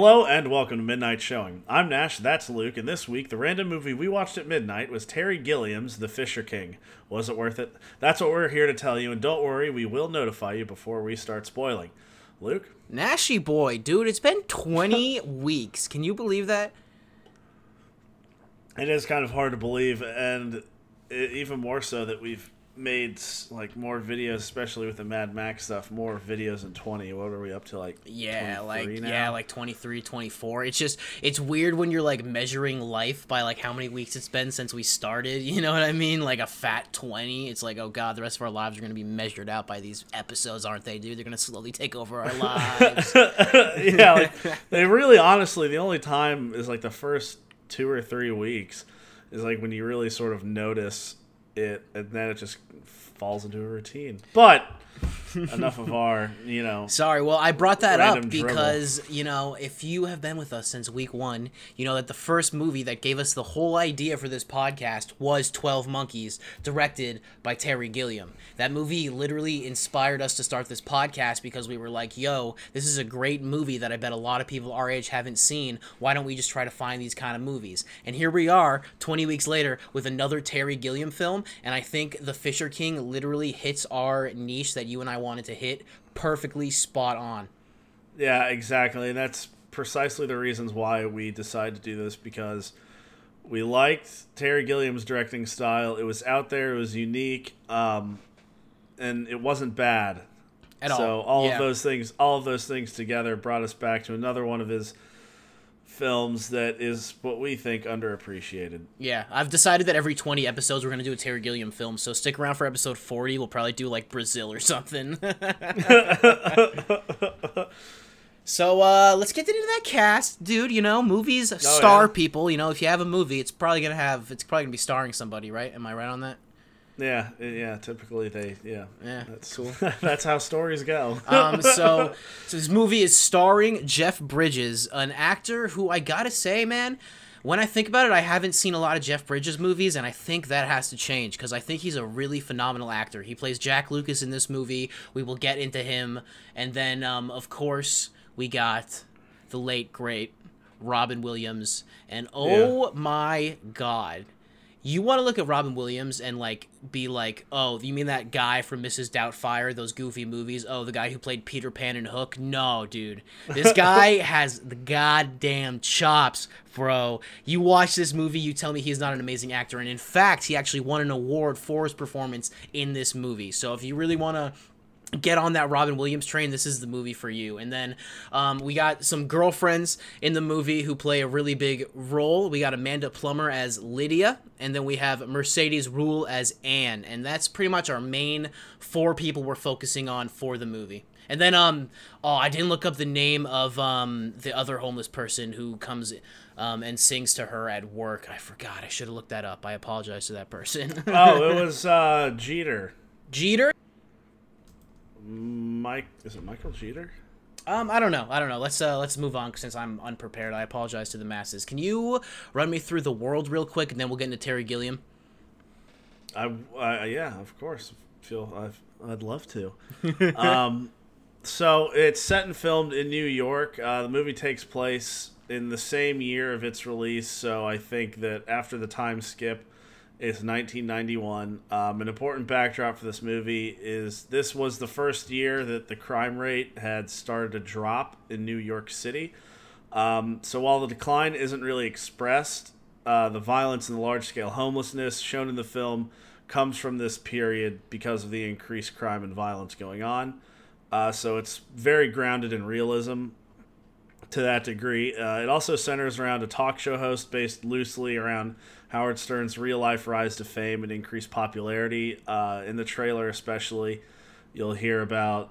Hello and welcome to Midnight Showing. I'm Nash, that's Luke, and this week the random movie we watched at midnight was Terry Gilliam's The Fisher King. Was it worth it? That's what we're here to tell you, and don't worry, we will notify you before we start spoiling. Luke? Nashy boy, dude, it's been 20 weeks. Can you believe that? It is kind of hard to believe, and even more so that we've made like more videos, especially with the Mad Max stuff, more videos in 20. What are we up to? Like, yeah, like, now? yeah, like 23, 24. It's just, it's weird when you're like measuring life by like how many weeks it's been since we started. You know what I mean? Like a fat 20. It's like, oh God, the rest of our lives are going to be measured out by these episodes, aren't they, dude? They're going to slowly take over our lives. yeah, like, they really, honestly, the only time is like the first two or three weeks is like when you really sort of notice it, and then it just falls into a routine. But enough of our, you know. Sorry, well, I brought that up because, dribble. you know, if you have been with us since week one, you know that the first movie that gave us the whole idea for this podcast was 12 Monkeys, directed by Terry Gilliam. That movie literally inspired us to start this podcast because we were like, yo, this is a great movie that I bet a lot of people our age haven't seen. Why don't we just try to find these kind of movies? And here we are, 20 weeks later, with another Terry Gilliam film, and I think The Fisher King literally hits our niche that you and I wanted to hit perfectly spot on. Yeah, exactly. And that's precisely the reasons why we decided to do this because we liked Terry Gilliam's directing style. It was out there, it was unique, um, and it wasn't bad. At all. so all, all yeah. of those things, all of those things together brought us back to another one of his films that is what we think underappreciated. Yeah, I've decided that every 20 episodes we're going to do a Terry Gilliam film. So stick around for episode 40. We'll probably do like Brazil or something. so uh, let's get into that cast, dude. You know, movies oh, star yeah. people. You know, if you have a movie, it's probably gonna have it's probably gonna be starring somebody, right? Am I right on that? Yeah, yeah. Typically, they yeah. Yeah, that's cool. that's how stories go. um, so, so this movie is starring Jeff Bridges, an actor who I gotta say, man. When I think about it, I haven't seen a lot of Jeff Bridges movies, and I think that has to change because I think he's a really phenomenal actor. He plays Jack Lucas in this movie. We will get into him, and then um, of course we got the late great Robin Williams, and oh yeah. my god you want to look at Robin Williams and like be like, oh, you mean that guy from Mrs. Doubtfire, those goofy movies? Oh, the guy who played Peter Pan and Hook? No, dude, this guy has the goddamn chops, bro. You watch this movie, you tell me he's not an amazing actor, and in fact, he actually won an award for his performance in this movie. So if you really want to get on that Robin Williams train, this is the movie for you. And then um, we got some girlfriends in the movie who play a really big role. We got Amanda Plummer as Lydia, and then we have Mercedes Ruehl as Anne. And that's pretty much our main four people we're focusing on for the movie. And then, um, oh, I didn't look up the name of um, the other homeless person who comes um, and sings to her at work. I forgot. I should have looked that up. I apologize to that person. oh, it was uh, Jeter. Jeter? Mike is it Michael Jeter? Um, I don't know. I don't know. Let's uh, let's move on since I'm unprepared. I apologize to the masses. Can you run me through the world real quick, and then we'll get into Terry Gilliam? I, I yeah, of course. Feel I've, I'd love to. um, so it's set and filmed in New York. Uh, the movie takes place in the same year of its release, so I think that after the time skip, it's 1991. Um, an important backdrop for this movie is this was the first year that the crime rate had started to drop in New York City. Um, so while the decline isn't really expressed, uh, the violence and the large scale homelessness shown in the film comes from this period because of the increased crime and violence going on. Uh, so it's very grounded in realism to that degree. Uh, it also centers around a talk show host based loosely around Howard Stern's real life rise to fame and increased popularity. Uh, in the trailer, especially, you'll hear about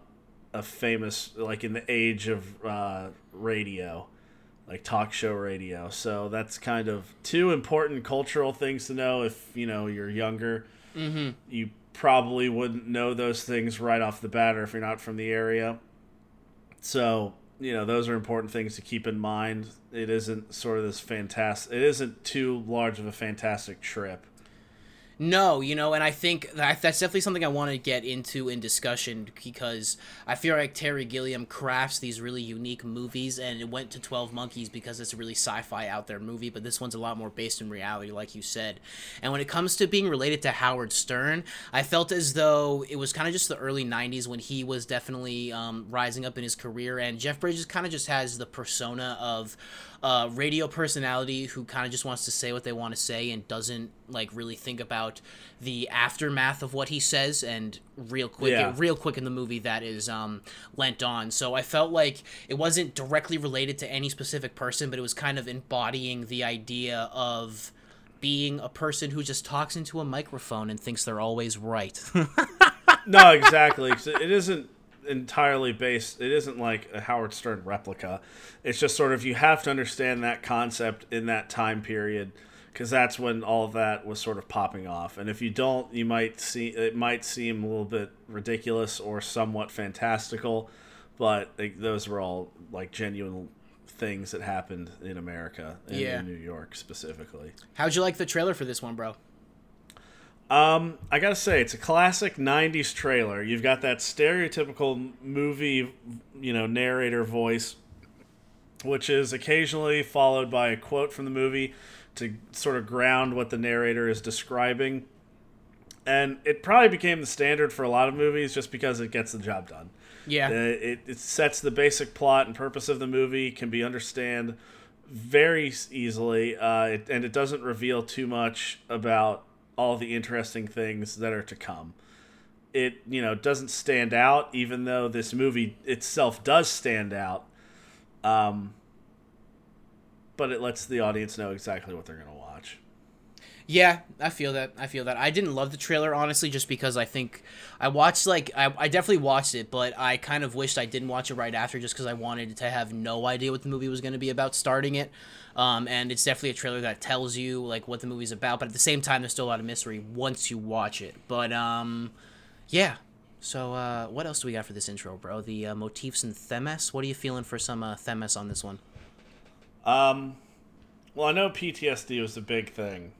a famous, like in the age of uh, radio, like talk show radio. So that's kind of two important cultural things to know if you know you're younger. Mm-hmm. You probably wouldn't know those things right off the bat, or if you're not from the area. So you know those are important things to keep in mind. It isn't sort of this fantastic. It isn't too large of a fantastic trip. No, you know, and I think that that's definitely something I want to get into in discussion because I feel like Terry Gilliam crafts these really unique movies, and it went to Twelve Monkeys because it's a really sci-fi out there movie, but this one's a lot more based in reality, like you said. And when it comes to being related to Howard Stern, I felt as though it was kind of just the early '90s when he was definitely um, rising up in his career, and Jeff Bridges kind of just has the persona of uh, radio personality who kind of just wants to say what they want to say and doesn't like really think about the aftermath of what he says and real quick Yeah. real quick in the movie that is um, lent on so i felt like it wasn't directly related to any specific person but it was kind of embodying the idea of being a person who just talks into a microphone and thinks they're always right no, exactly. It isn't entirely based. It isn't like a Howard Stern replica. It's just sort of you have to understand that concept in that time period because that's when all of that was sort of popping off. And if you don't, you might see it might seem a little bit ridiculous or somewhat fantastical, but like, those were all like genuine things that happened in America and Yeah. in New York specifically. how'd you like the trailer for this one bro Um, I gotta say, it's a classic '90s trailer. You've got that stereotypical movie, you know, narrator voice, which is occasionally followed by a quote from the movie to sort of ground what the narrator is describing. And it probably became the standard for a lot of movies just because it gets the job done. yeah Uh, it, it sets the basic plot and purpose of the movie, can be understand very easily, uh, it, and it doesn't reveal too much about all the interesting things that are to come. It you know doesn't stand out, even though this movie itself does stand out. Um, but it lets the audience know exactly what they're going to watch. Yeah, I feel that. I feel that. I didn't love the trailer honestly, just because I think I watched like I, I definitely watched it, but I kind of wished I didn't watch it right after, just because I wanted to have no idea what the movie was going to be about starting it. Um, and it's definitely a trailer that tells you like what the movie's about, but at the same time, there's still a lot of mystery once you watch it. But um, yeah. So uh, what else do we got for this intro, bro? The uh, motifs and themes. What are you feeling for some uh, themes on this one? Um, well, I know PTSD was a big thing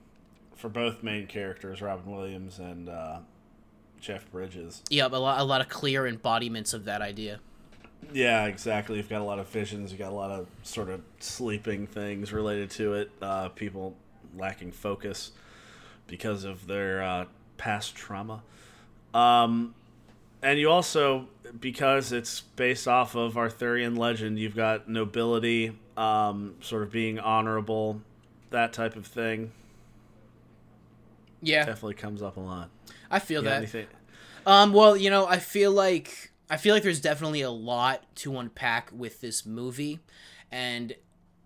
for both main characters, Robin Williams and uh, Jeff Bridges. Yeah, a lot, a lot of clear embodiments of that idea. Yeah, exactly. You've got a lot of visions. You've got a lot of sort of sleeping things related to it. Uh, people lacking focus because of their uh, past trauma. Um, and you also, because it's based off of Arthurian legend, you've got nobility, um, sort of being honorable, that type of thing. Yeah, Definitely comes up a lot. I feel Yeah, that. Um, well, you know, I feel like I feel like there's definitely a lot to unpack with this movie, and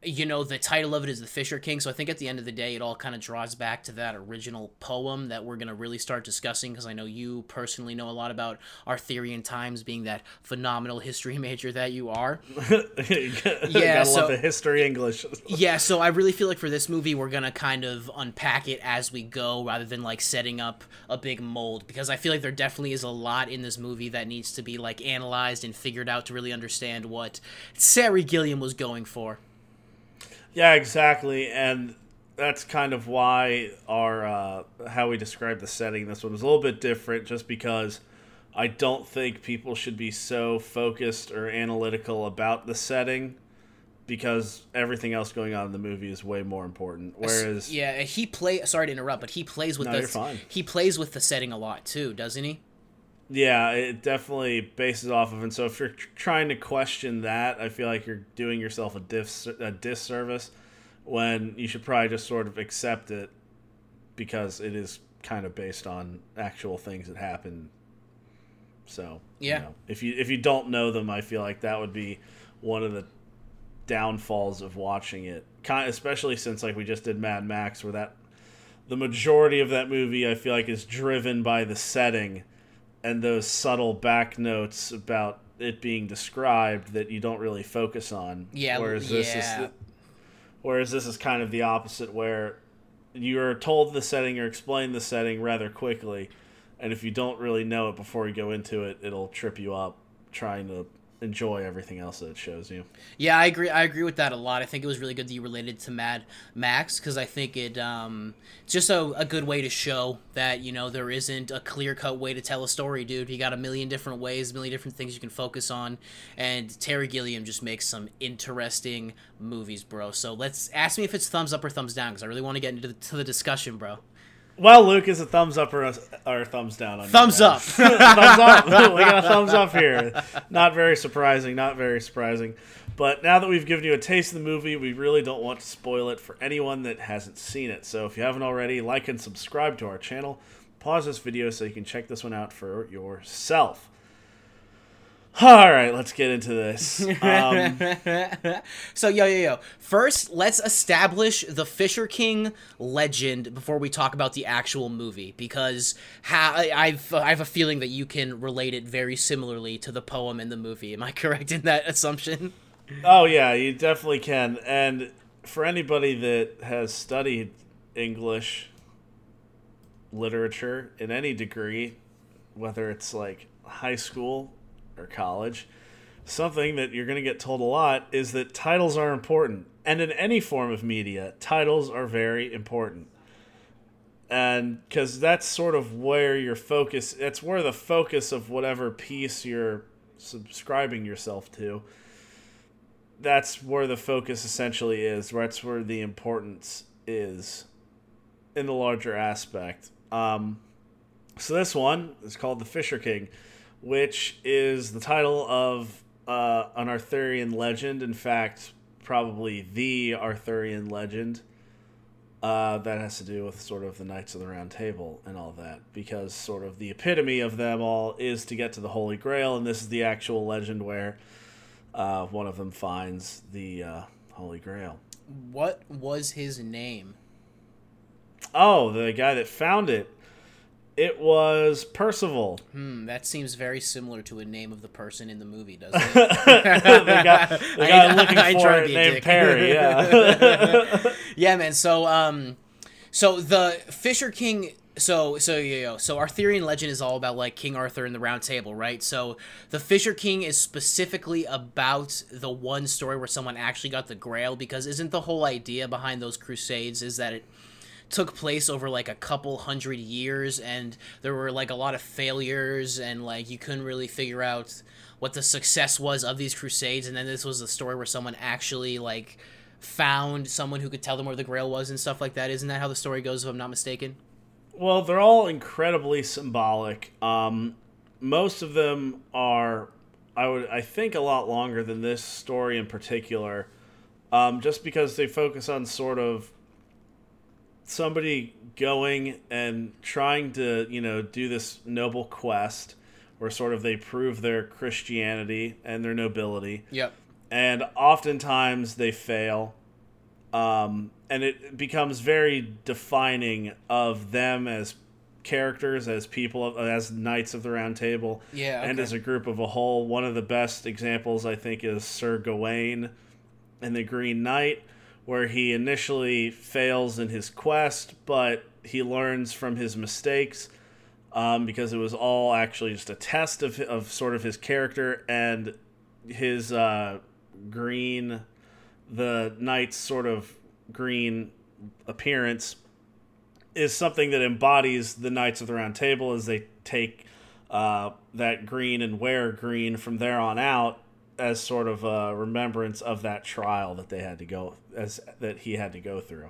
you know, the title of it is The Fisher King, so I think at the end of the day, it all kind of draws back to that original poem that we're gonna really start discussing because I know you personally know a lot about Arthurian times, being that phenomenal history major that you are. you gotta Yeah, so- love the history English. yeah, so I really feel like for this movie, we're gonna kind of unpack it as we go, rather than like setting up a big mold. Because I feel like there definitely is a lot in this movie that needs to be like analyzed and figured out to really understand what Terry Gilliam was going for. Yeah, exactly, and that's kind of why our uh, how we describe the setting. This one was a little bit different, just because I don't think people should be so focused or analytical about the setting, because everything else going on in the movie is way more important. Whereas, yeah, he play. Sorry to interrupt, but he plays with No, the he plays with the setting a lot too, doesn't he? Yeah, it definitely bases off of, and so if you're trying to question that, I feel like you're doing yourself a, dis- a disservice when you should probably just sort of accept it because it is kind of based on actual things that happen. So Yeah. you know, if you if you don't know them, I feel like that would be one of the downfalls of watching it. Kind, especially since like we just did Mad Max, where that the majority of that movie I feel like is driven by the setting and those subtle back notes about it being described that you don't really focus on. Yeah, Whereas this yeah. is whereas this is kind of the opposite where you're told the setting or explained the setting rather quickly and if you don't really know it before you go into it, it'll trip you up trying to enjoy everything else that it shows you. Yeah, I agree. I agree with that a lot. I think it was really good that you related to Mad Max because I think it um, it's just a, a good way to show that you know there isn't a clear cut way to tell a story, dude. You got a million different ways, a million different things you can focus on, and Terry Gilliam just makes some interesting movies, bro. So let's ask me if it's thumbs up or thumbs down because I really want to get into the, to the discussion, bro. Well, Luke is a thumbs up or a, or a thumbs down. On thumbs you, up. thumbs up. we got a thumbs up here. Not very surprising. Not very surprising. But now that we've given you a taste of the movie, we really don't want to spoil it for anyone that hasn't seen it. So if you haven't already, like and subscribe to our channel. Pause this video so you can check this one out for yourself. All right, let's get into this. Um, so yo yo yo. First, let's establish the Fisher King legend before we talk about the actual movie, because I've I have a feeling that you can relate it very similarly to the poem in the movie. Am I correct in that assumption? oh yeah, you definitely can. And for anybody that has studied English literature in any degree, whether it's like high school or college, something that you're going to get told a lot is that titles are important. And in any form of media, titles are very important. And because that's sort of where your focus, that's where the focus of whatever piece you're subscribing yourself to, that's where the focus essentially is. Where that's where the importance is in the larger aspect. Um, so this one is called The Fisher King which is the title of uh, an Arthurian legend. In fact, probably the Arthurian legend uh, that has to do with sort of the Knights of the Round Table and all that, because sort of the epitome of them all is to get to the Holy Grail, and this is the actual legend where uh, one of them finds the uh, Holy Grail. What was his name? Oh, the guy that found it. It was Percival. Hmm, that seems very similar to a name of the person in the movie, doesn't it? the guy, the guy I, looking I, for I it named Perry. Yeah. yeah, man. So, um, so the Fisher King. So, so yeah, so Arthurian legend is all about like King Arthur and the Round Table, right? So the Fisher King is specifically about the one story where someone actually got the Grail, because isn't the whole idea behind those Crusades is that it took place over like a couple hundred years and there were like a lot of failures and like you couldn't really figure out what the success was of these crusades and then this was the story where someone actually like found someone who could tell them where the grail was and stuff like that. Isn't that how the story goes if i'm not mistaken? Well they're all incredibly symbolic. Um most of them are i would i think a lot longer than this story in particular um just because they focus on sort of somebody going and trying to, you know, do this noble quest where sort of they prove their Christianity and their nobility. Yep. And oftentimes they fail. Um, and it becomes very defining of them as characters, as people, as knights of the Round Table, yeah, okay. and as a group of a whole. One of the best examples, I think, is Sir Gawain and the Green Knight, where he initially fails in his quest, but he learns from his mistakes um, because it was all actually just a test of, of sort of his character and his uh, green, the knight's sort of green appearance is something that embodies the Knights of the Round Table as they take uh, that green and wear green from there on out as sort of a remembrance of that trial that they had to go as that he had to go through.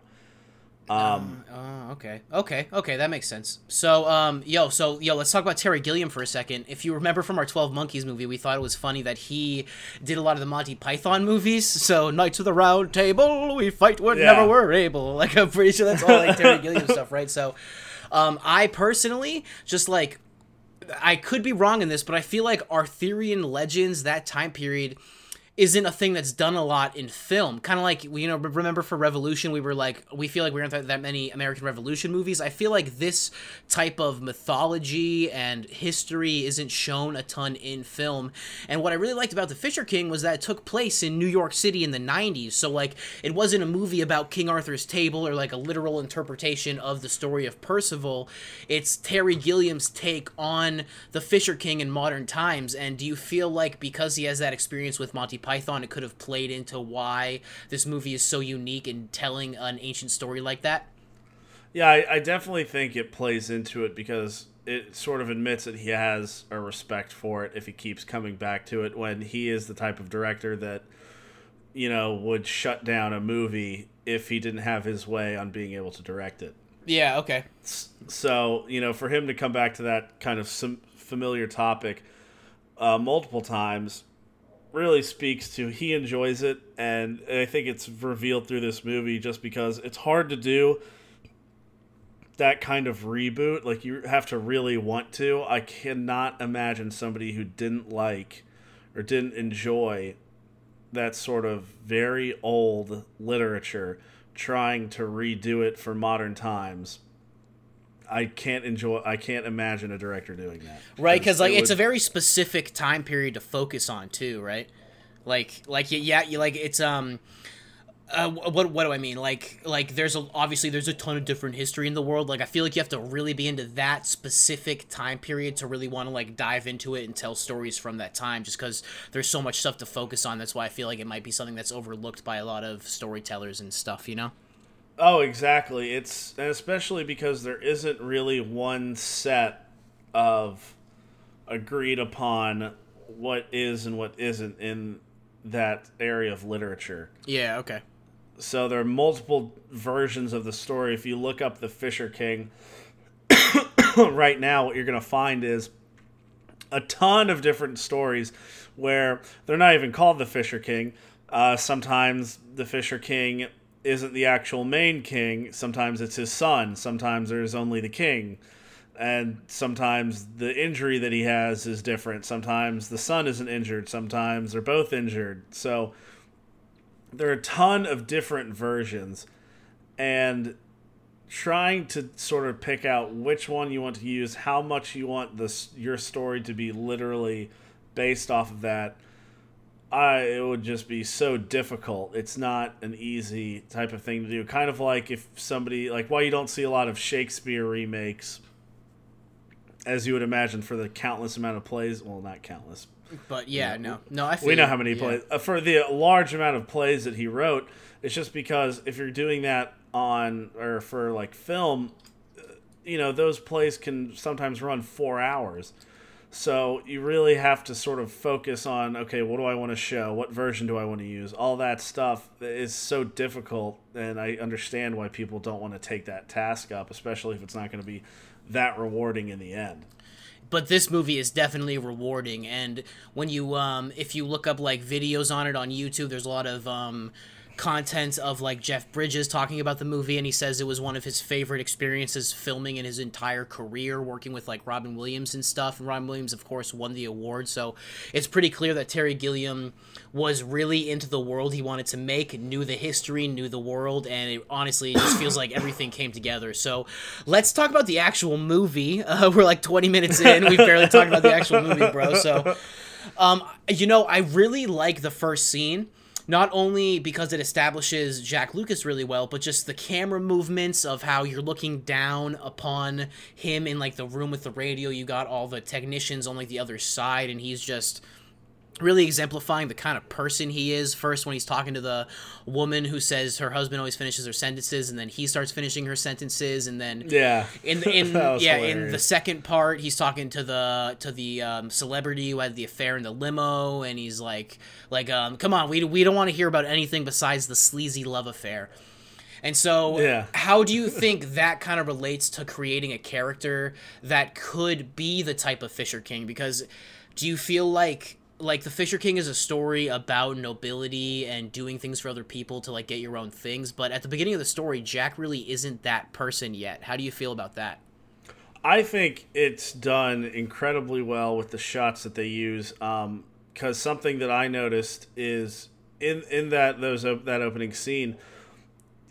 Um, uh, uh, okay, okay, okay, that makes sense. So, um, yo, so yo, let's talk about Terry Gilliam for a second. If you remember from our Twelve Monkeys movie, we thought it was funny that he did a lot of the Monty Python movies. So, Knights of the Round Table, we fight whenever yeah. we're able. Like, I'm pretty sure that's all like Terry Gilliam stuff, right? So, um, I personally just like I could be wrong in this, but I feel like Arthurian legends that time period isn't a thing that's done a lot in film. Kind of like you know, remember for Revolution, we were like, we feel like we aren't that many American Revolution movies. I feel like this type of mythology and history isn't shown a ton in film. And what I really liked about The Fisher King was that it took place in New York City in the '90s. So like, it wasn't a movie about King Arthur's table or like a literal interpretation of the story of Percival. It's Terry Gilliam's take on The Fisher King in modern times. And do you feel like because he has that experience with Monty Python, it could have played into why this movie is so unique in telling an ancient story like that. Yeah, I, I definitely think it plays into it because it sort of admits that he has a respect for it if he keeps coming back to it when he is the type of director that you know would shut down a movie if he didn't have his way on being able to direct it. Yeah, okay. So, you know, for him to come back to that kind of familiar topic uh, multiple times really speaks to he enjoys it and I think it's revealed through this movie just because it's hard to do that kind of reboot. Like you have to really want to. I cannot imagine somebody who didn't like or didn't enjoy that sort of very old literature trying to redo it for modern times I can't enjoy. I can't imagine a director doing that. Right, because like it it's would... a very specific time period to focus on too, right? Like, like yeah, you like it's um. Uh, what what do I mean? Like like there's a, obviously there's a ton of different history in the world. Like I feel like you have to really be into that specific time period to really want to like dive into it and tell stories from that time. Just because there's so much stuff to focus on. That's why I feel like it might be something that's overlooked by a lot of storytellers and stuff. You know. Oh, exactly. It's and especially because there isn't really one set of agreed upon what is and what isn't in that area of literature. Yeah, okay. So there are multiple versions of the story. If you look up the Fisher King right now, what you're going to find is a ton of different stories where they're not even called the Fisher King. Uh, sometimes the Fisher King isn't the actual main king. Sometimes it's his son. Sometimes there's only the king. And sometimes the injury that he has is different. Sometimes the son isn't injured. Sometimes they're both injured. So there are a ton of different versions. And trying to sort of pick out which one you want to use, how much you want this your story to be literally based off of that I it would just be so difficult. It's not an easy type of thing to do. Kind of like if somebody like why you don't see a lot of Shakespeare remakes as you would imagine for the countless amount of plays, well not countless. But yeah, no. No, I We know how many yeah. plays uh, for the large amount of plays that he wrote. It's just because if you're doing that on or for like film, uh, you know, those plays can sometimes run 4 hours so you really have to sort of focus on okay, what do I want to show? What version do I want to use? All that stuff is so difficult, and I understand why people don't want to take that task up, especially if it's not going to be that rewarding in the end but this movie is definitely rewarding and when you um if you look up like videos on it on youtube there's a lot of um content of like Jeff Bridges talking about the movie, and he says it was one of his favorite experiences filming in his entire career, working with like Robin Williams and stuff. And Robin Williams, of course, won the award, so it's pretty clear that Terry Gilliam was really into the world he wanted to make, knew the history, knew the world, and it, honestly, it just feels like everything came together. So let's talk about the actual movie. Uh, we're like 20 minutes in, we barely talked about the actual movie, bro. So. Um, you know, I really like the first scene not only because it establishes Jack Lucas really well, but just the camera movements of how you're looking down upon him in like the room with the radio. You got all the technicians on like the other side, and he's just really exemplifying the kind of person he is first when he's talking to the woman who says her husband always finishes her sentences and then he starts finishing her sentences and then yeah in in yeah hilarious. in the second part he's talking to the to the um, celebrity who had the affair in the limo and he's like like um come on we, we don't want to hear about anything besides the sleazy love affair and so, yeah. how do you think that kind of relates to creating a character that could be the type of Fisher King? Because do you feel like like the Fisher King is a story about nobility and doing things for other people to like get your own things, but at the beginning of the story, Jack really isn't that person yet. How do you feel about that? I think it's done incredibly well with the shots that they use. Um, because something that I noticed is in in that those that opening scene,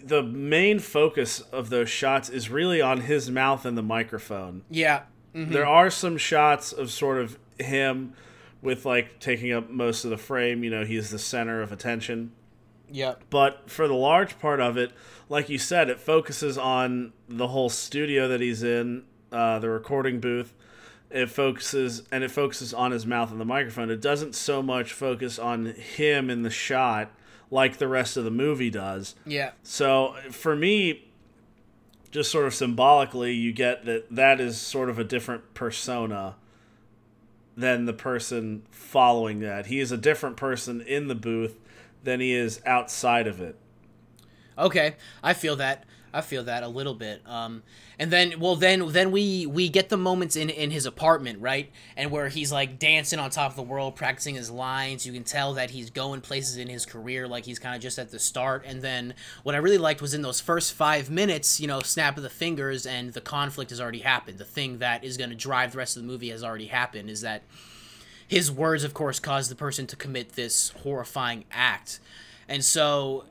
the main focus of those shots is really on his mouth and the microphone. Yeah. Mm-hmm. There are some shots of sort of him with like taking up most of the frame. You know, he's the center of attention. Yep. But for the large part of it, like you said, it focuses on the whole studio that he's in, uh, the recording booth. It focuses and it focuses on his mouth and the microphone. It doesn't so much focus on him in the shot like the rest of the movie does. Yeah. So for me, just sort of symbolically, you get that that is sort of a different persona than the person following that. He is a different person in the booth than he is outside of it. Okay, I feel that. I feel that a little bit. Um, and then, well, then, then we we get the moments in in his apartment, right, and where he's like dancing on top of the world, practicing his lines. You can tell that he's going places in his career, like he's kind of just at the start. And then, what I really liked was in those first five minutes, you know, snap of the fingers, and the conflict has already happened. The thing that is going to drive the rest of the movie has already happened. Is that his words, of course, caused the person to commit this horrifying act, and so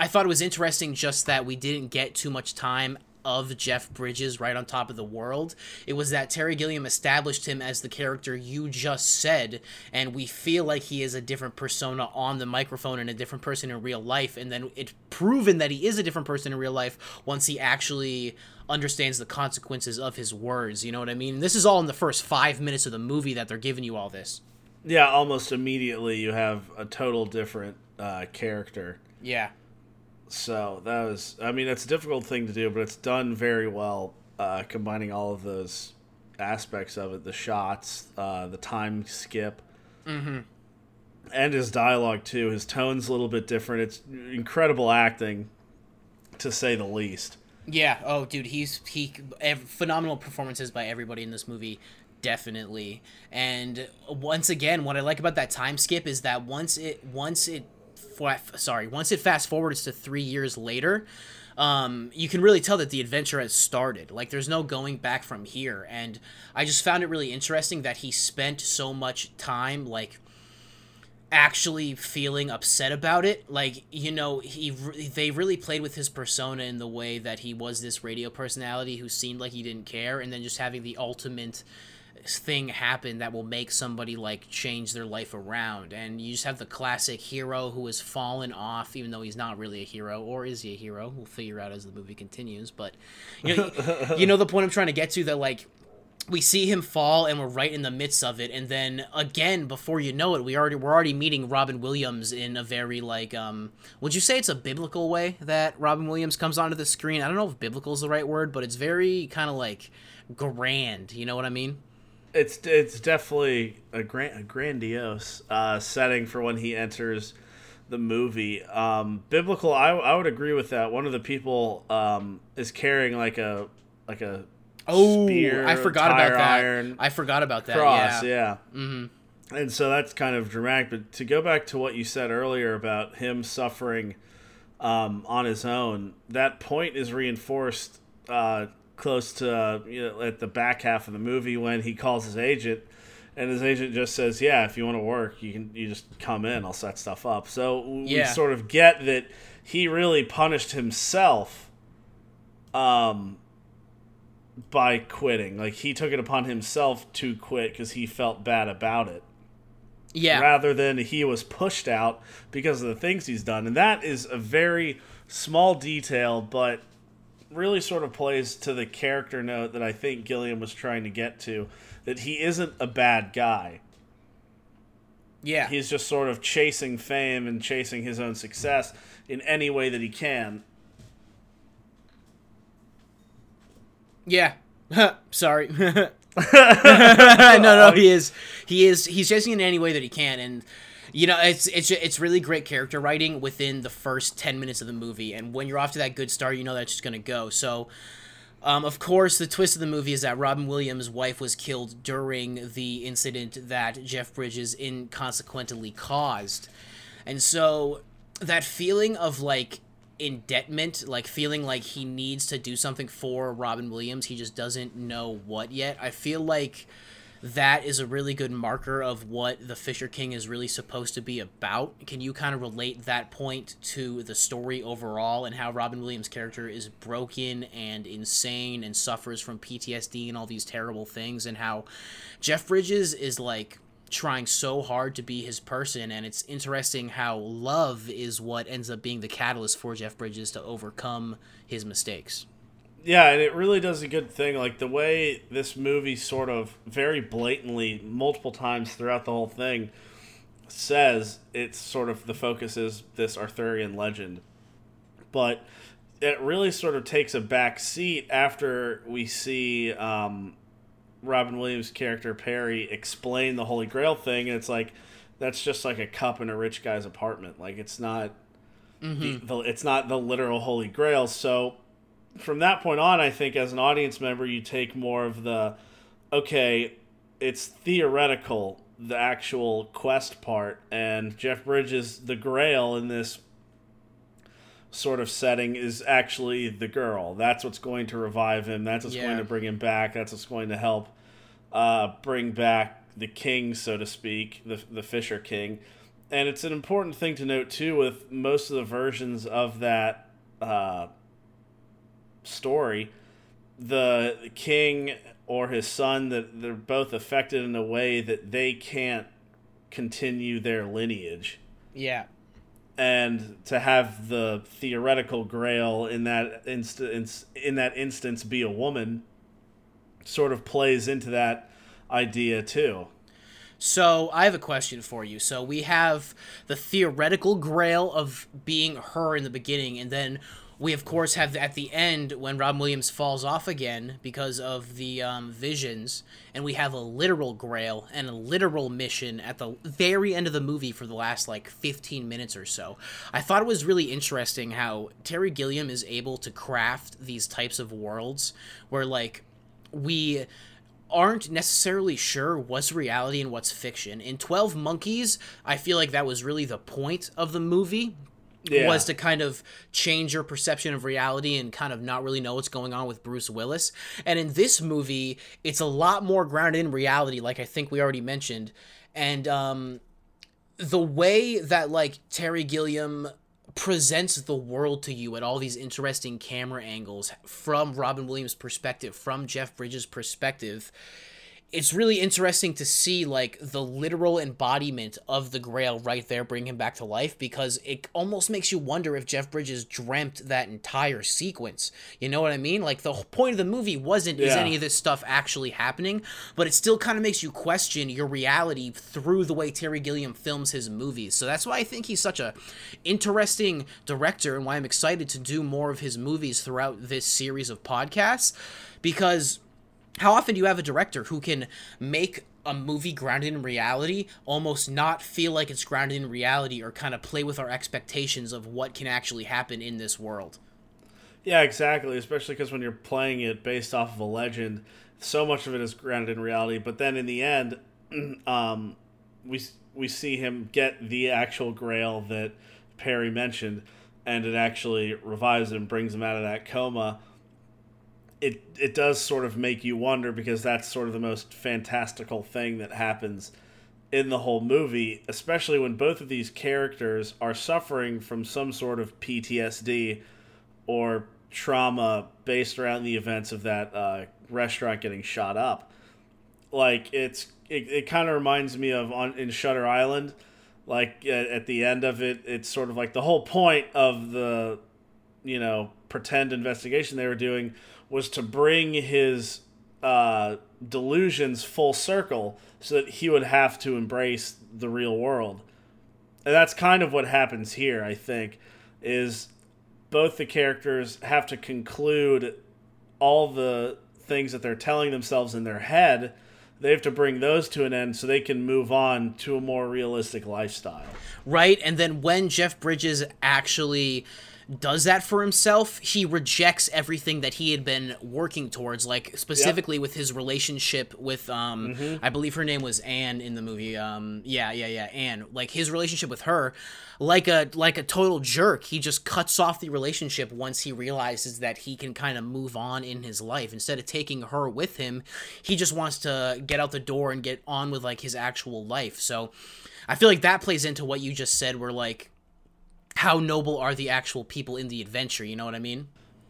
I thought it was interesting just that we didn't get too much time of Jeff Bridges right on top of the world. It was that Terry Gilliam established him as the character you just said, and we feel like he is a different persona on the microphone and a different person in real life. And then it's proven that he is a different person in real life once he actually understands the consequences of his words. You know what I mean? This is all in the first five minutes of the movie that they're giving you all this. Yeah, almost immediately you have a total different uh, character. Yeah. So that was, I mean, it's a difficult thing to do, but it's done very well, uh, combining all of those aspects of it the shots, uh, the time skip, mm-hmm. and his dialogue, too. His tone's a little bit different. It's incredible acting, to say the least. Yeah. Oh, dude, he's he phenomenal performances by everybody in this movie definitely. And once again, what I like about that time skip is that once it once it sorry, once it fast forwards to three years later, um, you can really tell that the adventure has started. Like, there's no going back from here. And I just found it really interesting that he spent so much time, like, actually feeling upset about it like you know he they really played with his persona in the way that he was this radio personality who seemed like he didn't care and then just having the ultimate thing happen that will make somebody like change their life around. And you just have the classic hero who has fallen off even though he's not really a hero or is he a hero? We'll figure out as the movie continues. But you know you know the point i'm trying to get to that like we see him fall and we're right in the midst of it. And then again before you know it we already we're already meeting robin williams in a very like um would you say it's a biblical way that robin williams comes onto the screen? I don't know if biblical is the right word but it's very kind of like grand. You know what i mean it's it's definitely a grand a grandiose uh, setting for when he enters the movie. Um, biblical, I, I would agree with that. One of the people um, is carrying like a like a oh spear, I forgot about that. Iron I forgot about that. Cross, yeah. yeah. Mm-hmm. And so that's kind of dramatic. But to go back to what you said earlier about him suffering um, on his own, that point is reinforced uh, close to uh, you know at the back half of the movie when he calls his agent and his agent just says yeah if you want to work you can you just come in i'll set stuff up. So we yeah. sort of get that he really punished himself um by quitting. Like he took it upon himself to quit because he felt bad about it. Yeah. Rather than he was pushed out because of the things he's done. And that is a very small detail but really sort of plays to the character note that I think Gilliam was trying to get to that he isn't a bad guy. Yeah. He's just sort of chasing fame and chasing his own success in any way that he can. Yeah. Sorry. no, no, he is. He is. He's chasing in any way that he can, and you know it's it's it's really great character writing within the first 10 minutes of the movie and when you're off to that good start you know that's just going to go. So um, of course the twist of the movie is that robin williams wife was killed during the incident that jeff bridges inconsequently caused. And so that feeling of like indebtment like feeling like he needs to do something for robin williams he just doesn't know what yet i feel like that is a really good marker of what the Fisher King is really supposed to be about. Can you kind of relate that point to the story overall and how Robin Williams' character is broken and insane and suffers from PTSD and all these terrible things, and how Jeff Bridges is like trying so hard to be his person and it's interesting how love is what ends up being the catalyst for Jeff Bridges to overcome his mistakes. Yeah, and it really does a good thing. Like the way this movie sort of very blatantly, multiple times throughout the whole thing, says it's sort of the focus is this Arthurian legend. But it really sort of takes a back seat after we see um, Robin Williams' character Perry explain the Holy Grail thing, and it's like that's just like a cup in a rich guy's apartment. Like it's not, mm-hmm. the, the, it's not the literal Holy Grail. So from that point on, I think as an audience member, you take more of the, okay, it's theoretical, the actual quest part, and Jeff Bridges, the Grail in this sort of setting is actually the girl. That's what's going to revive him. That's what's yeah. going to bring him back. That's what's going to help uh, bring back the king, so to speak, the the Fisher King. And it's an important thing to note too, with most of the versions of that uh, story, the king or his son that they're both affected in a way that they can't continue their lineage. Yeah. And to have the theoretical grail in that instance in that instance be a woman sort of plays into that idea too. So I have a question for you. So we have the theoretical grail of being her in the beginning, and then we of course have at the end when Rob Williams falls off again because of the um, visions, and we have a literal grail and a literal mission at the very end of the movie for the last like 15 minutes or so. I thought it was really interesting how Terry Gilliam is able to craft these types of worlds where like we aren't necessarily sure what's reality and what's fiction. In 12 Monkeys, I feel like that was really the point of the movie yeah. was to kind of change your perception of reality and kind of not really know what's going on with Bruce Willis. And in this movie, it's a lot more grounded in reality, like I think we already mentioned. And um, the way that like Terry Gilliam presents the world to you at all these interesting camera angles from Robin Williams' perspective, from Jeff Bridges' perspective, it's really interesting to see like the literal embodiment of the grail right there bring him back to life because it almost makes you wonder if jeff bridges dreamt that entire sequence. You know what i mean? Like the point of the movie wasn't yeah. is any of this stuff actually happening but it still kind of makes you question your reality through the way terry gilliam films his movies. So that's why i think he's such a interesting director and why i'm excited to do more of his movies throughout this series of podcasts because how often do you have a director who can make a movie grounded in reality almost not feel like it's grounded in reality or kind of play with our expectations of what can actually happen in this world? Yeah, exactly. Especially because when you're playing it based off of a legend, so much of it is grounded in reality. But then in the end, um, we we see him get the actual Grail that Perry mentioned, and it actually revives him and brings him out of that coma it it does sort of make you wonder because that's sort of the most fantastical thing that happens in the whole movie, especially when both of these characters are suffering from some sort of PTSD or trauma based around the events of that uh, restaurant getting shot up. Like it's it, it kind of reminds me of on in Shutter Island, like at, at the end of it, it's sort of like the whole point of the you know pretend investigation they were doing was to bring his uh, delusions full circle so that he would have to embrace the real world. And that's kind of what happens here, I think, is both the characters have to conclude all the things that they're telling themselves in their head. They have to bring those to an end so they can move on to a more realistic lifestyle. Right, and then when Jeff Bridges actually does that for himself, he rejects everything that he had been working towards, like specifically yep. with his relationship with um mm-hmm. I believe her name was Anne in the movie. Um yeah, yeah, yeah, Anne. Like his relationship with her, like a like a total jerk, he just cuts off the relationship once he realizes that he can kind of move on in his life. Instead of taking her with him, he just wants to get out the door and get on with like his actual life. So I feel like that plays into what you just said where like how noble are the actual people in the adventure, you know what I mean?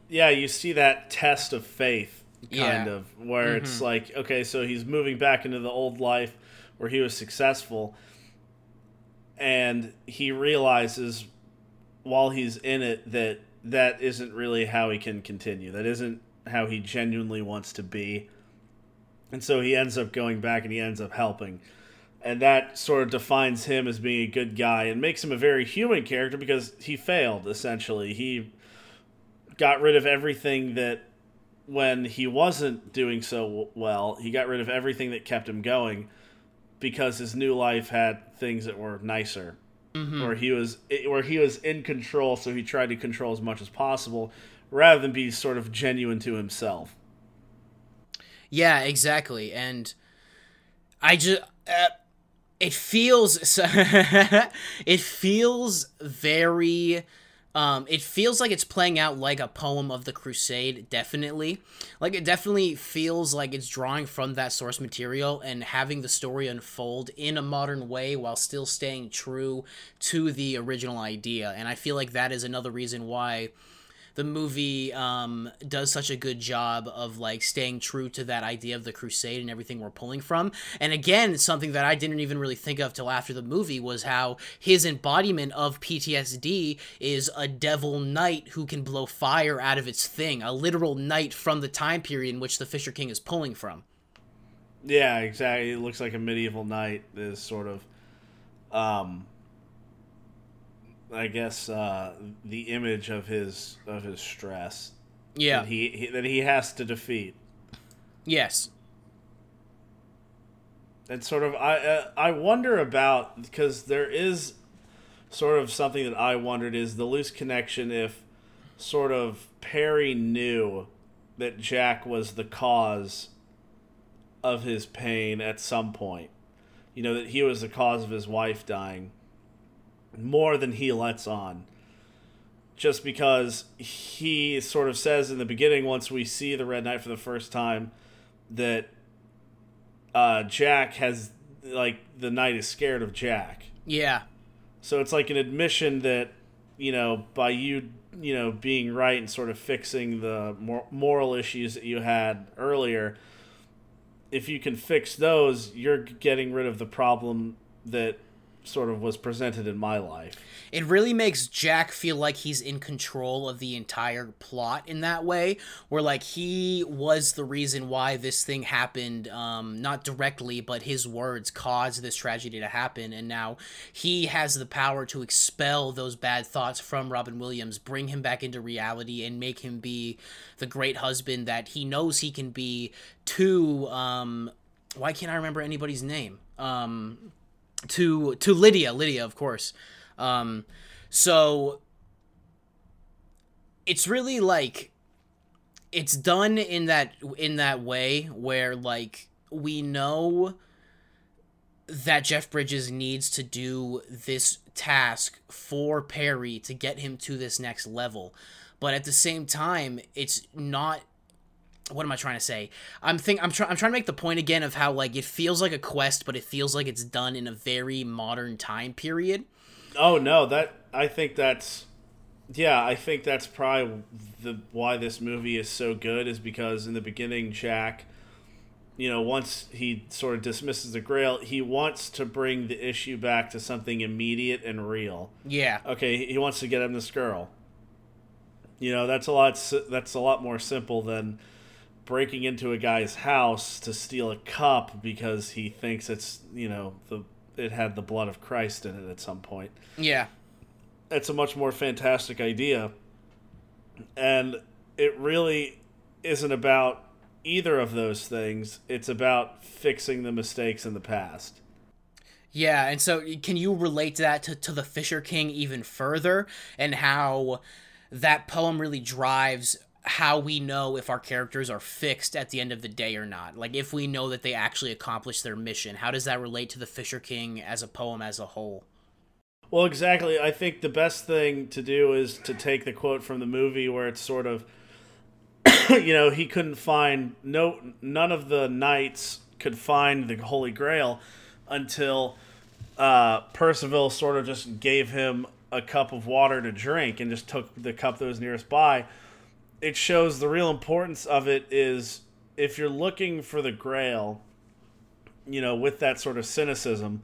Yeah, you see that test of faith kind yeah. of where mm-hmm. it's like, okay, so he's moving back into the old life where he was successful and he realizes while he's in it that that isn't really how he can continue. That isn't how he genuinely wants to be. And so he ends up going back and he ends up helping and that sort of defines him as being a good guy and makes him a very human character because he failed essentially. He got rid of everything that when he wasn't doing so well he got rid of everything that kept him going because his new life had things that were nicer. Mm-hmm. where he was where he was in control so he tried to control as much as possible rather than be sort of genuine to himself. Yeah exactly. And i just uh, it feels it feels very um, it feels like it's playing out like a poem of the crusade definitely. Like it definitely feels like it's drawing from that source material and having the story unfold in a modern way while still staying true to the original idea. And i feel like that is another reason why the movie um, does such a good job of like staying true to that idea of the crusade and everything we're pulling from. And again, something that I didn't even really think of till after the movie was how his embodiment of PTSD is a devil knight who can blow fire out of its thing, a literal knight from the time period in which the Fisher King is pulling from. Yeah, exactly. It looks like a medieval knight is sort of um I guess uh, the image of his of his stress. Yeah. That he, he that he has to defeat. Yes. And sort of I uh, I wonder about because there is sort of something that I wondered is the loose connection if sort of Parry knew that Jack was the cause of his pain at some point. You know that he was the cause of his wife dying more than he lets on. Just because he sort of says in the beginning, once we see the Red Knight for the first time, that uh, Jack has, like, the knight is scared of Jack. Yeah. So it's like an admission that, you know, by you, you know, being right and sort of fixing the mor- moral issues that you had earlier, if you can fix those, you're getting rid of the problem that sort of was presented in my life. It really makes Jack feel like he's in control of the entire plot in that way, where like he was the reason why this thing happened, um, not directly, but his words caused this tragedy to happen, and now he has the power to expel those bad thoughts from Robin Williams, bring him back into reality, and make him be the great husband that he knows he can be to um why can't I remember anybody's name? Um to to Lydia, Lydia, of course. Um, so it's really like it's done in that in that way where like we know that Jeff Bridges needs to do this task for Parry to get him to this next level. But at the same time, it's not what am I trying to say? I'm think I'm trying I'm trying to make the point again of how like it feels like a quest, but it feels like it's done in a very modern time period. Oh no, that I think that's yeah, I think that's probably the why this movie is so good is because in the beginning Jack you know, once he sort of dismisses the grail, he wants to bring the issue back to something immediate and real. Yeah. Okay, he wants to get him this girl. You know, that's a lot that's a lot more simple than breaking into a guy's house to steal a cup because he thinks it's you know the it had the blood of Christ in it at some point. Yeah, it's a much more fantastic idea, and it really isn't about either of those things. It's about fixing the mistakes in the past. Yeah, and so can you relate that to, to the Fisher King even further and how that poem really drives how we know if our characters are fixed at the end of the day or not. Like if we know that they actually accomplished their mission, how does that relate to the Fisher King as a poem as a whole? Well, exactly. I think the best thing to do is to take the quote from the movie where it's sort of you know, he couldn't find no none of the knights could find the Holy Grail until uh, Percival sort of just gave him a cup of water to drink and just took the cup that was nearest by. It shows the real importance of it is if you're looking for the Grail, you know, with that sort of cynicism,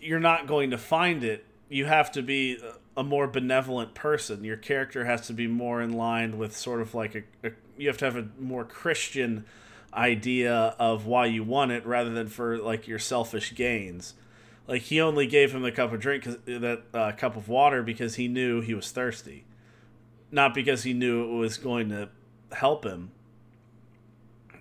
you're not going to find it. You have to be a more benevolent person. Your character has to be more in line with sort of like a, a you have to have a more Christian idea of why you want it rather than for like your selfish gains. Like he only gave him the cup of drink, cause, that uh, cup of water, because he knew he was thirsty, not because he knew it was going to help him.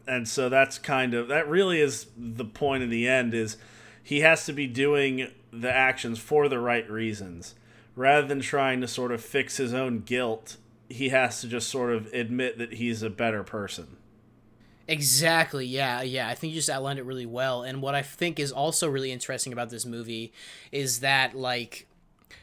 And so that's kind of that really is the point in the end is he has to be doing the actions for the right reasons rather than trying to sort of fix his own guilt he has to just sort of admit that he's a better person. Exactly. Yeah. Yeah. I think you just outlined it really well. And what I think is also really interesting about this movie is that, like,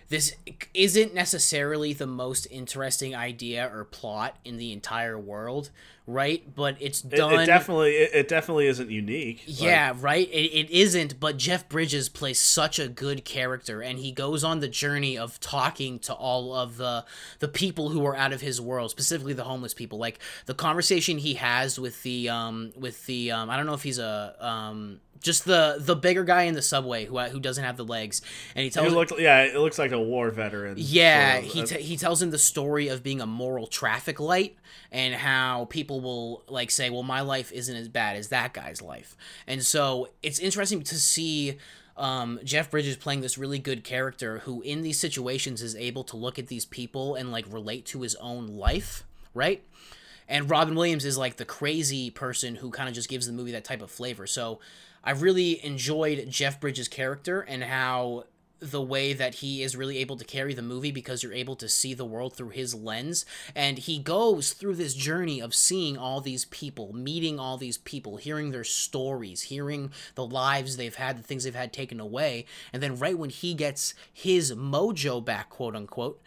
this isn't necessarily the most interesting idea or plot in the entire world right? But it's done. It, it definitely, it, it, definitely isn't unique. Yeah, like... right. It, it isn't. But Jeff Bridges plays such a good character, and he goes on the journey of talking to all of the the people who are out of his world, specifically the homeless people. Like the conversation he has with the um with the um I don't know if he's a um just the the bigger guy in the subway who who doesn't have the legs, and he tells. It looked, yeah, it looks like a war veteran. Yeah, sort of. he t- he tells him the story of being a moral traffic light and how people will like say, "Well, my life isn't as bad as that guy's life," and so it's interesting to see. Um, Jeff Bridges playing this really good character who, in these situations, is able to look at these people and like relate to his own life, right? And Robin Williams is like the crazy person who kind of just gives the movie that type of flavor. So I really enjoyed Jeff Bridges' character and how the way that he is really able to carry the movie because you're able to see the world through his lens. And he goes through this journey of seeing all these people meeting all these people hearing their stories hearing the lives they've had the things they've had taken away. And then right when he gets his mojo back quote unquote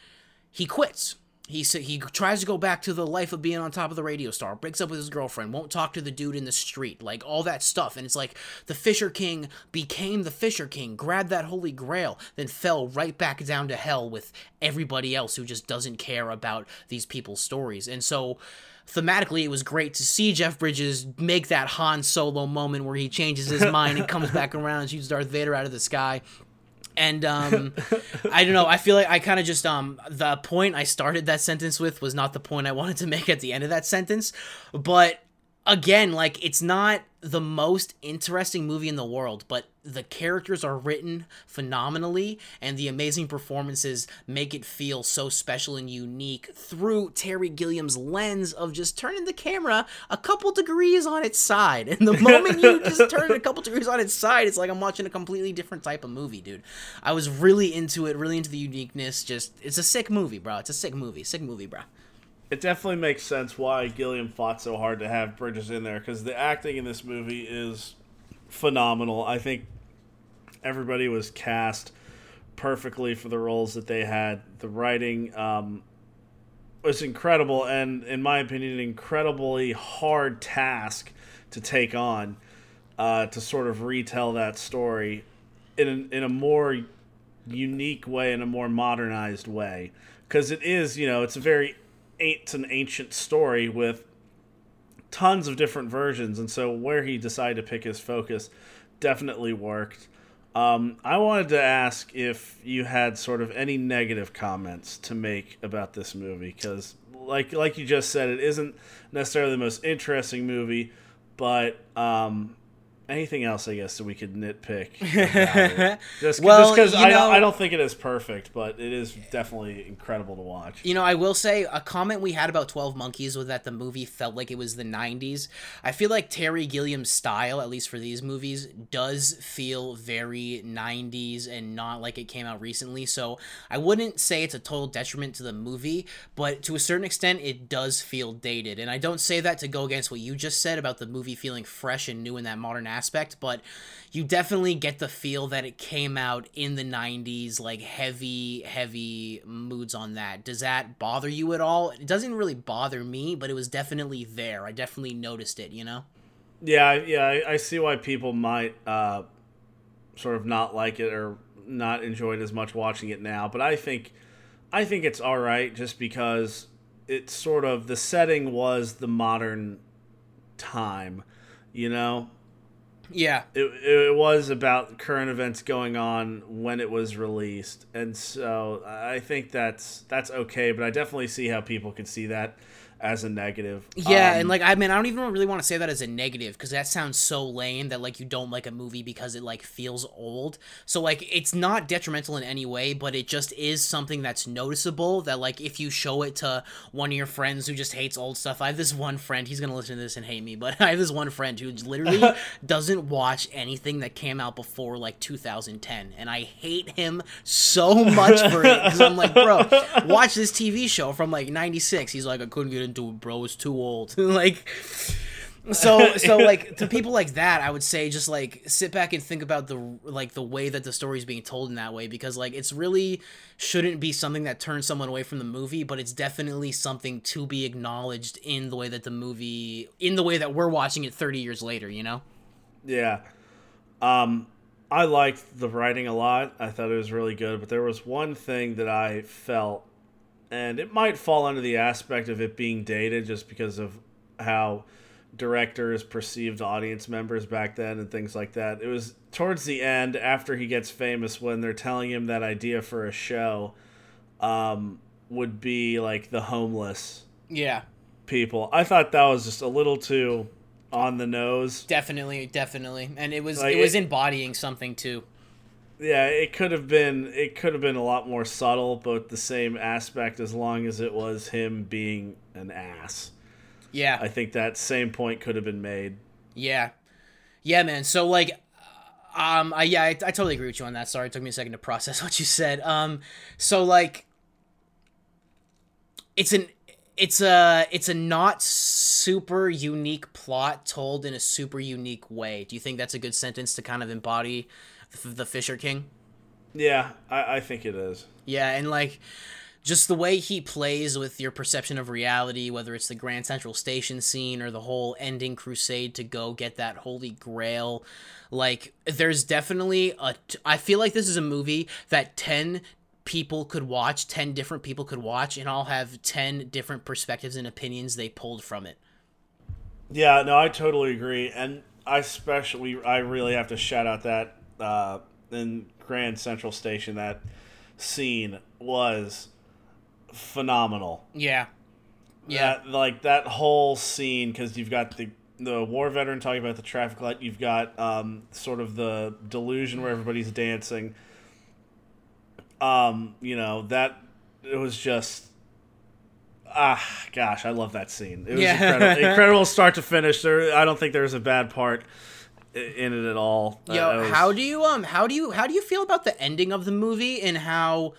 he quits he he tries to go back to the life of being on top of the radio star breaks up with his girlfriend won't talk to the dude in the street like all that stuff. And it's like the fisher king became the fisher king grabbed that holy grail then fell right back down to hell with everybody else who just doesn't care about these people's stories. And so thematically it was great to see Jeff Bridges make that Han Solo moment where he changes his mind and comes back around and shoots Darth Vader out of the sky and um, I don't know. I feel like I kind of just um the point I started that sentence with was not the point I wanted to make at the end of that sentence, but again, like it's not the most interesting movie in the world, but the characters are written phenomenally and the amazing performances make it feel so special and unique through Terry Gilliam's lens of just turning the camera a couple degrees on its side. And the moment you just turn it a couple degrees on its side, it's like I'm watching a completely different type of movie, dude. I was really into it, really into the uniqueness. Just it's a sick movie, bro. It's a sick movie. Sick movie, bro it definitely makes sense why Gilliam fought so hard to have Bridges in there because the acting in this movie is phenomenal. I think everybody was cast perfectly for the roles that they had. The writing um, was incredible, and in my opinion, an incredibly hard task to take on uh, to sort of retell that story in a, in a more unique way, in a more modernized way. Because it is, you know, it's a very it's an ancient story with tons of different versions, and so where he decided to pick his focus definitely worked. Um, I wanted to ask if you had sort of any negative comments to make about this movie, because like like you just said, it isn't necessarily the most interesting movie, but um, anything else I guess that we could nitpick. Just Well, because I, know- don't, I don't think it is perfect, but it is definitely incredible to watch. You know, I will say a comment we had about 12 Monkeys was that the movie felt like it was the 90s. I feel like Terry Gilliam's style, at least for these movies, does feel very 90s and not like it came out recently. So I wouldn't say it's a total detriment to the movie, but to a certain extent, it does feel dated. And I don't say that to go against what you just said about the movie feeling fresh and new in that modern aspect, but you definitely get the feel that it came out in the 90s like heavy heavy moods on that does that bother you at all it doesn't really bother me but it was definitely there i definitely noticed it you know Yeah, yeah, I, I see why people might uh, sort of not like it or not enjoy it as much watching it now. But I think, I think it's all right just because it's sort of the setting was the modern time, you know. Yeah It, it was about current events going on when it was released, and so I think that's that's okay. But I definitely see how people could see that as a negative. Yeah, Um, and like I mean, I don't even really want to say that as a negative because that sounds so lame that like you don't like a movie because it like feels old. So like it's not detrimental in any way, but it just is something that's noticeable that like if you show it to one of your friends who just hates old stuff. I have this one friend, he's going to listen to this and hate me, but I have this one friend who literally doesn't watch anything that came out before like 2010 and I hate him so much for it cuz I'm like, "Bro, watch this TV show from like 96." He's like, "I couldn't get into it, bro. It's too old." like so so like to people like that i would say just like sit back and think about the like the way that the story is being told in that way because like it's really shouldn't be something that turns someone away from the movie but it's definitely something to be acknowledged in the way that the movie in the way that we're watching it 30 years later you know Yeah. Um, I liked the writing a lot. I thought it was really good, but there was one thing that I felt, and it might fall under the aspect of it being dated just because of how directors perceived audience members back then and things like that. It was towards the end after he gets famous when they're telling him that idea for a show um, would be like the homeless yeah people. I thought that was just a little too on the nose. definitely definitely and it was Like, it was embodying something too Yeah, it could have been it could have been a lot more subtle, but the same aspect as long as it was him being an ass. yeah I think that same point could have been made. Yeah, yeah, man. So like, um, I yeah, I, I totally agree with you on that. Sorry, it took me a second to process what you said. Um, so like, it's an it's a it's a not super unique plot told in a super unique way. Do you think that's a good sentence to kind of embody the, Fisher King? Yeah, I, I think it is. Yeah, and like just the way he plays with your perception of reality, whether it's the Grand Central Station scene or the whole ending crusade to go get that holy grail. Like there's definitely a t- I feel like this is a movie that 10 people could watch, 10 different people could watch and all have 10 different perspectives and opinions they pulled from it. Yeah, no, I totally agree, and I especially I really have to shout out that uh, in Grand Central Station that scene was phenomenal. Yeah. Yeah. that, like that whole scene because you've got the the war veteran talking about the traffic light. You've got um, sort of the delusion where everybody's dancing. Um, you know that it was just ah gosh, I love that scene. It was Yeah. incredible, incredible start to finish. There, I don't think there was a bad part in it at all. Uh, Yo, was- how do you um how do you how do you feel about the ending of the movie and how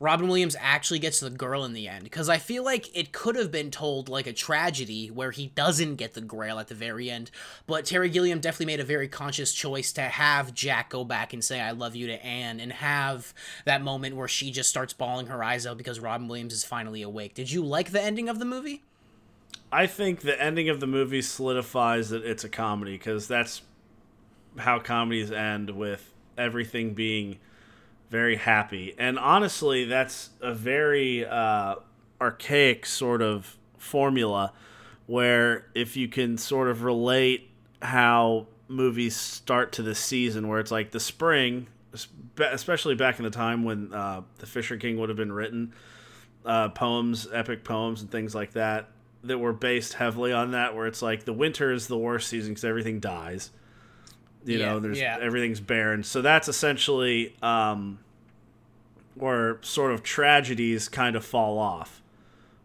Robin Williams actually gets the girl in the end? Because I feel like it could have been told like a tragedy where he doesn't get the grail at the very end, but Terry Gilliam definitely made a very conscious choice to have Jack go back and say "I love you" to Anne and have that moment where she just starts bawling her eyes out because Robin Williams is finally awake. Did you like the ending of the movie? I think the ending of the movie solidifies that it's a comedy because that's how comedies end with everything being very happy. And honestly, that's a very uh, archaic sort of formula where if you can sort of relate how movies start to the season, where it's like the spring, especially back in the time when uh, The Fisher King would have been written uh, poems, epic poems, and things like that that were based heavily on that. Where it's like the winter is the worst season because everything dies. You Yeah, know, there's yeah. everything's barren. So that's essentially um, where sort of tragedies kind of fall off,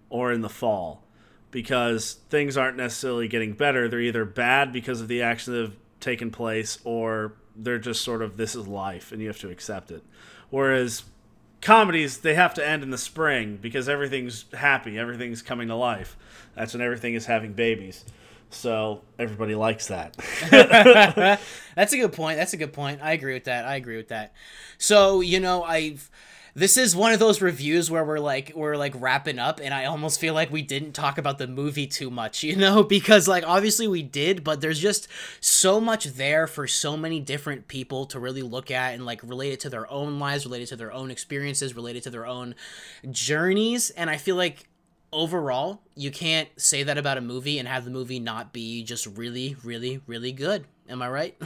or in the fall, because things aren't necessarily getting better. They're either bad because of the actions that have taken place, or they're just sort of this is life and you have to accept it. Whereas comedies they have to end in the spring because everything's happy, everything's coming to life. That's when everything is having babies. So everybody likes that. That's a good point. That's a good point. I agree with that. I agree with that. So, you know, I've this is one of those reviews where we're like we're like wrapping up and I almost feel like we didn't talk about the movie too much, you know, because like obviously we did, but there's just so much there for so many different people to really look at and like relate it to their own lives, related to their own experiences, related to their own journeys, and I feel like overall, you can't say that about a movie and have the movie not be just really, really, really good. Am I right?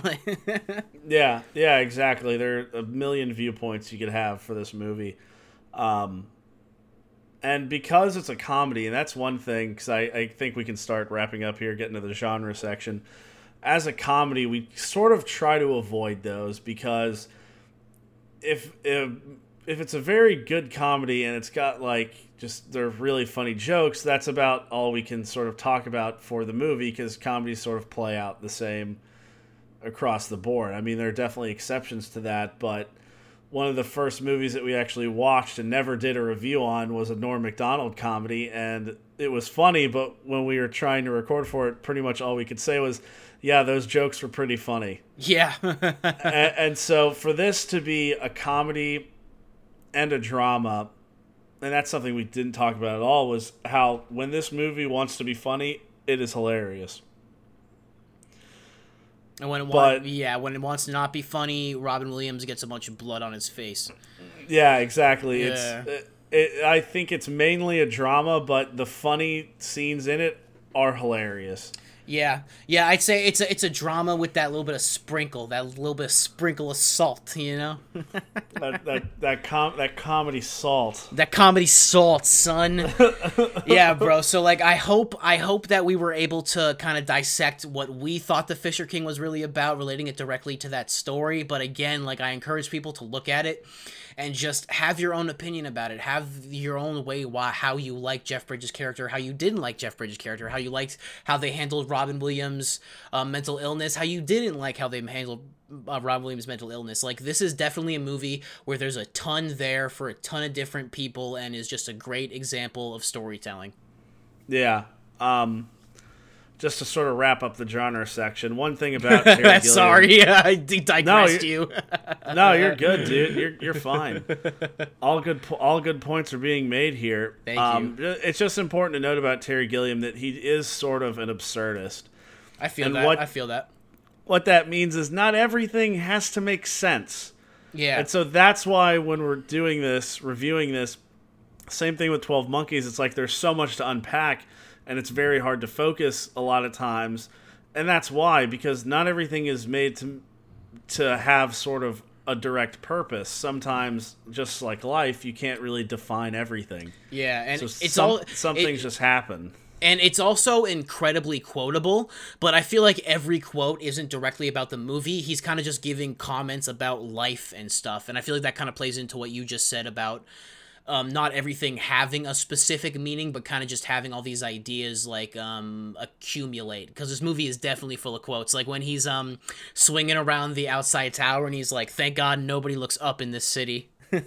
yeah, yeah, exactly. There are a million viewpoints you could have for this movie. Um, and because it's a comedy, and that's one thing, because I, I think we can start wrapping up here, getting to the genre section. As a comedy, we sort of try to avoid those because if if if it's a very good comedy and it's got like just they're really funny jokes, that's about all we can sort of talk about for the movie because comedies sort of play out the same across the board. I mean, there are definitely exceptions to that, but one of the first movies that we actually watched and never did a review on was a Norm Macdonald comedy, and it was funny. But when we were trying to record for it, pretty much all we could say was, "Yeah, those jokes were pretty funny." yeah. and, and so for this to be a comedy and a drama, and that's something we didn't talk about at all, was how when this movie wants to be funny, it is hilarious. and when it but- yeah, when it wants to not be funny, Robin Williams gets a bunch of blood on his face. Yeah, exactly. Yeah. It's it, it, I think it's mainly a drama, but the funny scenes in it are hilarious. Yeah, yeah, I'd say it's a it's a drama with that little bit of sprinkle, that little bit of sprinkle of salt, you know, That that that com- that comedy salt. that comedy salt, son. yeah, bro. So like, I hope I hope that we were able to kind of dissect what we thought the Fisher King was really about, relating it directly to that story. But again, like, I encourage people to look at it and just have your own opinion about it. Have your own way why how you like Jeff Bridges' character, how you didn't like Jeff Bridges' character, how you liked how they handled Robin Williams' uh, mental illness, how you didn't like how they handled uh, Robin Williams' mental illness. Like this is definitely a movie where there's a ton there for a ton of different people and is just a great example of storytelling. Yeah. Um, just to sort of wrap up the genre section, one thing about Terry Gilliam, Sorry, I digressed you- you. No, you're good, dude. You're you're fine. All good all good points are being made here. Thank um, you. It's just important to note about Terry Gilliam that he is sort of an absurdist. I feel And that. what- I feel that. What that means is not everything has to make sense. Yeah. And so that's why when we're doing this, reviewing this, same thing with 12 Monkeys, it's like there's so much to unpack and it's very hard to focus a lot of times. And that's why because not everything is made to to have sort of a direct purpose. Sometimes just like life, you can't really define everything. yeah, and So it's some, all some it- things just happen. and it's also incredibly quotable but i feel like every quote isn't directly about the movie he's kind of just giving comments about life and stuff and i feel like that kind of plays into what you just said about um, not everything having a specific meaning but kind of just having all these ideas like um, accumulate. Because this movie is definitely full of quotes. Like when he's um, swinging around the outside tower and he's like thank god nobody looks up in this city.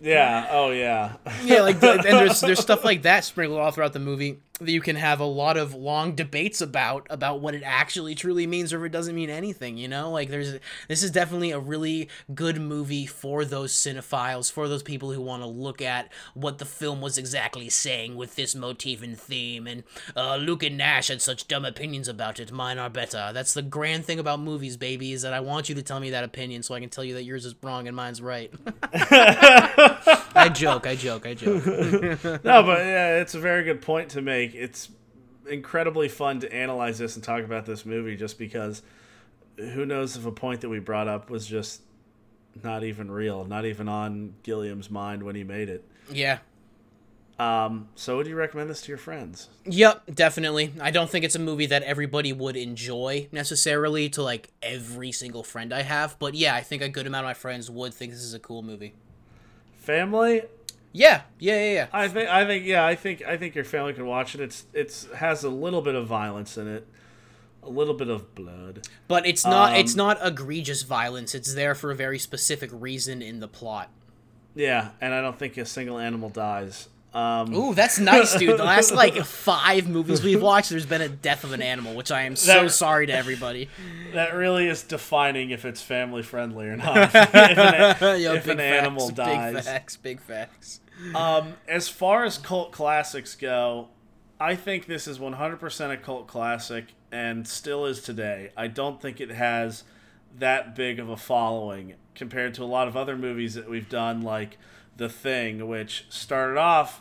Yeah, oh yeah. yeah, like and there's there's stuff like that sprinkled all throughout the movie that you can have a lot of long debates about about what it actually truly means or if it doesn't mean anything. You know, like there's this is definitely a really good movie for those cinephiles, for those people who want to look at what the film was exactly saying with this motif and theme. And uh, Luke and Nash had such dumb opinions about it. Mine are better. That's the grand thing about movies, baby, is that I want you to tell me that opinion so I can tell you that yours is wrong and mine's right. I joke, I joke, I joke. no, but yeah, it's a very good point to make. It's incredibly fun to analyze this and talk about this movie just because who knows if a point that we brought up was just not even real, not even on Gilliam's mind when he made it. Yeah. Um, so would you recommend this to your friends? Yep, definitely. I don't think it's a movie that everybody would enjoy necessarily to like every single friend I have, but yeah, I think a good amount of my friends would think this is a cool movie. Family? Yeah, yeah, yeah, yeah. I think I think yeah, I think I think your family can watch it. It's it's has a little bit of violence in it. A little bit of blood. But it's not Um, it's not egregious violence. It's there for a very specific reason in the plot. Yeah, and I don't think a single animal dies. Um, Ooh, that's nice, dude. The last like five movies we've watched, there's been a death of an animal, which I am so That- sorry to everybody. that really is defining if it's family friendly or not. if an, Yo, if big an animal facts, dies. Big facts, big facts. Um, as far as cult classics go, I think this is 100% a cult classic and still is today. I don't think it has that big of a following compared to a lot of other movies that we've done, like The Thing, which started off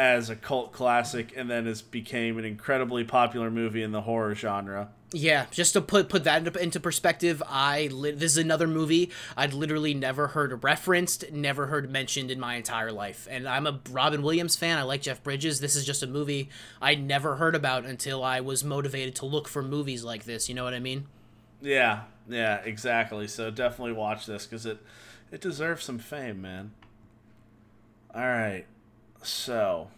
as a cult classic and then has became an incredibly popular movie in the horror genre. Yeah, just to put put that into, into perspective, I li- this is another movie I'd literally never heard referenced, never heard mentioned in my entire life. And I'm a Robin Williams fan. I like Jeff Bridges. This is just a movie I never heard about until I was motivated to look for movies like this. You know what I mean? Yeah, yeah, exactly. So definitely watch this because it it deserves some fame, man. All right, so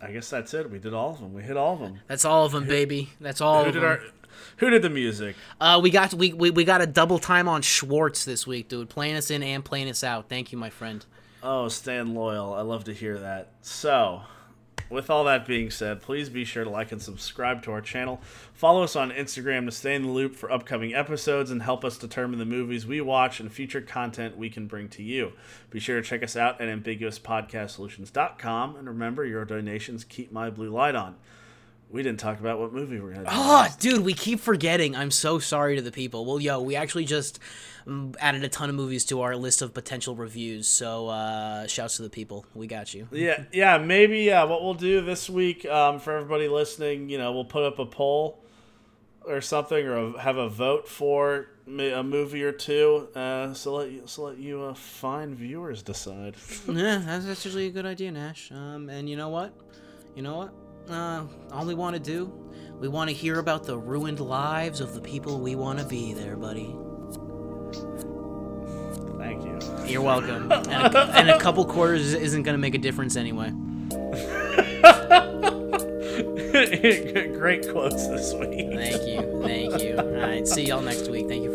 I guess that's it. We did all of them. We hit all of them. That's all of them, baby. That's all Who of did them. our Who did the music? Uh, we got we, we we got a double time on Schwartz this week, dude. Playing us in and playing us out. Thank you, my friend. Oh, Stan Loyal. I love to hear that. So, with all that being said, please be sure to like and subscribe to our channel. Follow us on Instagram to stay in the loop for upcoming episodes and help us determine the movies we watch and future content we can bring to you. Be sure to check us out at ambiguouspodcastsolutions.com and remember your donations keep my blue light on. We didn't talk about what movie we're to do. Oh, next. dude, we keep forgetting. I'm so sorry to the people. Well, yo, we actually just um, added a ton of movies to our list of potential reviews. So, uh, shouts to the people. We got you. Yeah, yeah, maybe. Yeah, what we'll do this week um, for everybody listening, you know, we'll put up a poll or something, or a, have a vote for a movie or two. Uh, so let you, so let you uh, fine viewers decide. yeah, that's, that's usually a good idea, Nash. Um, and you know what? You know what? Uh, all we want to do, we want to hear about the ruined lives of the people we want to be there, buddy. Thank you. You're welcome. and, a, and a couple quarters isn't going to make a difference anyway. Great quotes this week. Thank you. Thank you. All right. See y'all next week. Thank you.